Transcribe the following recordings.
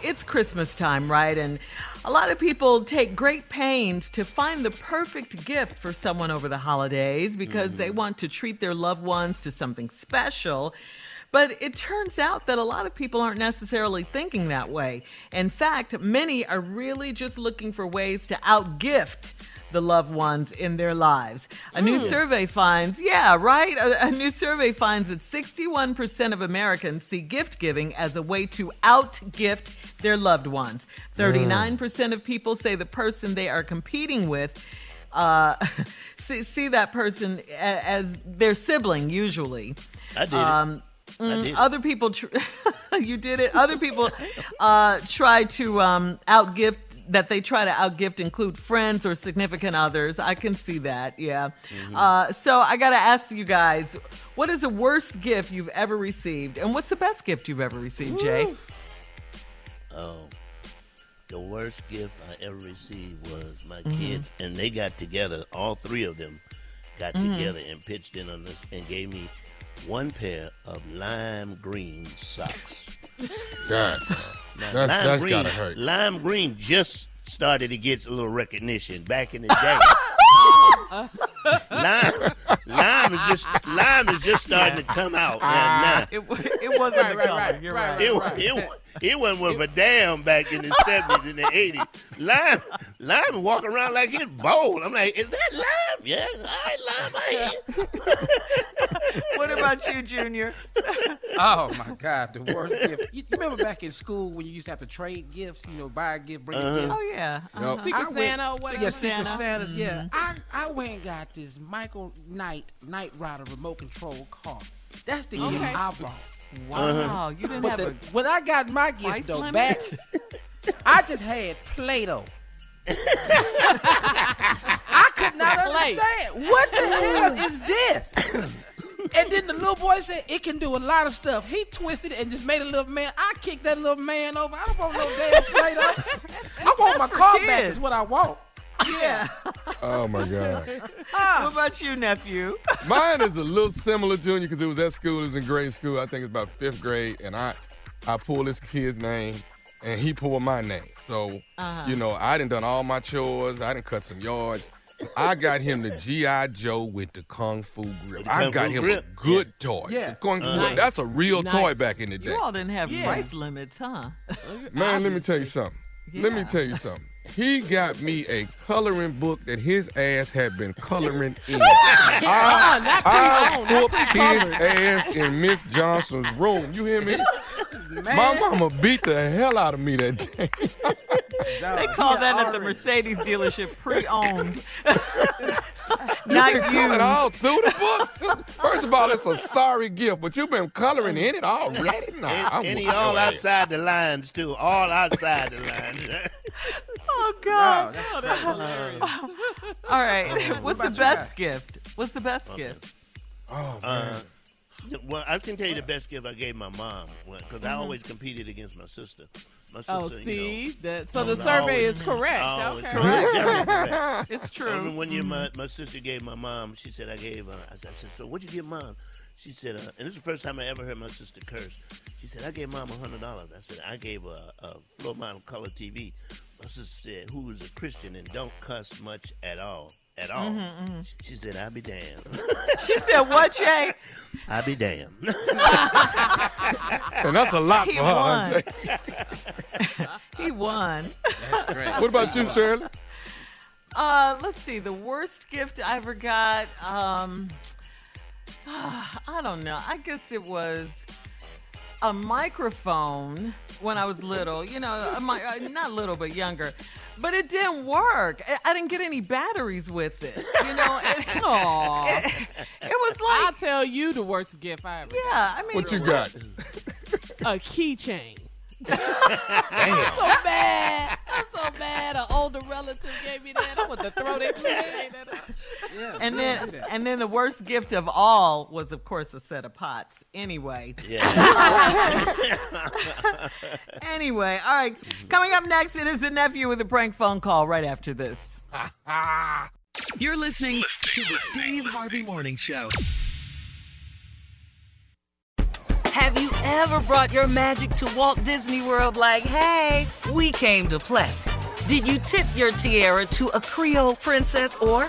It's Christmas time, right? And a lot of people take great pains to find the perfect gift for someone over the holidays because they mm-hmm. want to treat their loved ones to something special. But it turns out that a lot of people aren't necessarily thinking that way. In fact, many are really just looking for ways to outgift the loved ones in their lives. A new survey finds, yeah, right? A, a new survey finds that 61% of Americans see gift giving as a way to outgift their loved ones. 39% of people say the person they are competing with uh, see, see that person a- as their sibling, usually. I did. Um, mm, other people, tr- you did it. Other people uh, try to um, outgift that they try to outgift include friends or significant others. I can see that. Yeah. Mm-hmm. Uh, so I got to ask you guys, what is the worst gift you've ever received, and what's the best gift you've ever received, Jay? Oh, the worst gift I ever received was my Mm-hmm. kids, and they got together. All three of them got Mm-hmm. together and pitched in on this and gave me one pair of lime green socks. God, Now, That's- lime that's green, gotta hurt. Lime green just started to get a little recognition back in the day. lime, lime is just lime is just starting to come out now. now. It, it wasn't Right, the right, color. right, You're right, right. It, right. wa- it, wa- it wasn't worth a damn back in the 70s and the 80s. Lime, lime walk around like it's bold. I'm like, is that lime? Yeah, all right, lime, I hear. What about you, Junior? oh my God, the worst gift. You, you remember back in school when you used to have to trade gifts? You know, buy a gift, bring a gift. Oh yeah. Uh-huh. Secret Santa or whatever. Yeah, Secret Santa. Santas. Yeah, I, I went and got this Michael Knight Knight Rider remote control car. That's the gift Okay. I bought. Wow, uh-huh. you didn't But have the, a when I got my gift though limit? back, I just had Play-Doh. I could not Play. understand what the hell is this. And then the little boy said it can do a lot of stuff. He twisted it and just made a little man. I kicked that little man over. I don't want no damn Play-Doh. I want my That's for car back. kids. Is what I want. Yeah. Oh my God. what about you, nephew? Mine is a little similar, Junior, because it was at school. It was in grade school. I think it's about fifth grade, and I, I pulled this kid's name, and he pulled my name. So, Uh-huh. you know, I done done all my chores. I done cut some yards. I got him the GI Joe with the Kung Fu grip. The I got him grip? a good toy. Yeah. The Kung Fu. Nice. That's a real toy back in the day. You all didn't have Yeah. price limits, huh? Man, let me tell you something. Let me tell you something. He got me a coloring book that his ass had been coloring in. Uh-uh, I, not I pre-owned, not whooped his pre-colored. ass in Miss Johnson's room. You hear me? Man. My mama beat the hell out of me that day. They call that at the Mercedes dealership pre-owned. Not you can color it used. all through the book. First of all, it's a sorry gift, but you've been coloring in it already. Nah, And, I'm and he all your ass. outside the lines too. All outside the lines. Oh Wow, God. that's, that's hilarious. All right. What's the about you best gift? What's the best gift? Oh, man. Uh, well, I can tell you the best gift I gave my mom because I always competed against my sister. My sister, Oh, you see, know, that, so the was survey always- is correct. always Okay. correct, definitely correct. It's I remember true. one year my, my sister gave my mom, she said, I gave her, I said, I said, so what'd you give mom? She said, uh, and this is the first time I ever heard my sister curse. She said, I gave mom a $100. I said, I gave her a, a floor model color TV. My sister said, who is a Christian and don't cuss much at all. At all. Mm-hmm, She said, I'll be damned. She said, "What, Jay?" I'll be damned. and that's a lot He for her. won. huh, He won. That's great. What about you, Shirley? Uh, let's see. The worst gift I ever got. Um, I don't know. I guess it was a microphone when I was little. You know, a mi- uh, not little, but younger. But it didn't work. I, I didn't get any batteries with it. You know, it, it, it was like I'll tell you the worst gift I ever yeah. I mean, What you got? got. A keychain. I'm so bad. I'm so bad. An older relative gave me that. I want to throw that keychain at her. Yes, And then, and then the worst gift of all was, of course, a set of pots. Anyway, yeah. anyway, all right. Coming up next, it is the nephew with a prank phone call. Right after this. You're listening to the Steve Harvey Morning Show. Have you ever brought your magic to Walt Disney World like, hey, we came to play? Did you tip your tiara to a Creole princess or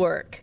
work.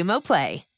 Xumo Play.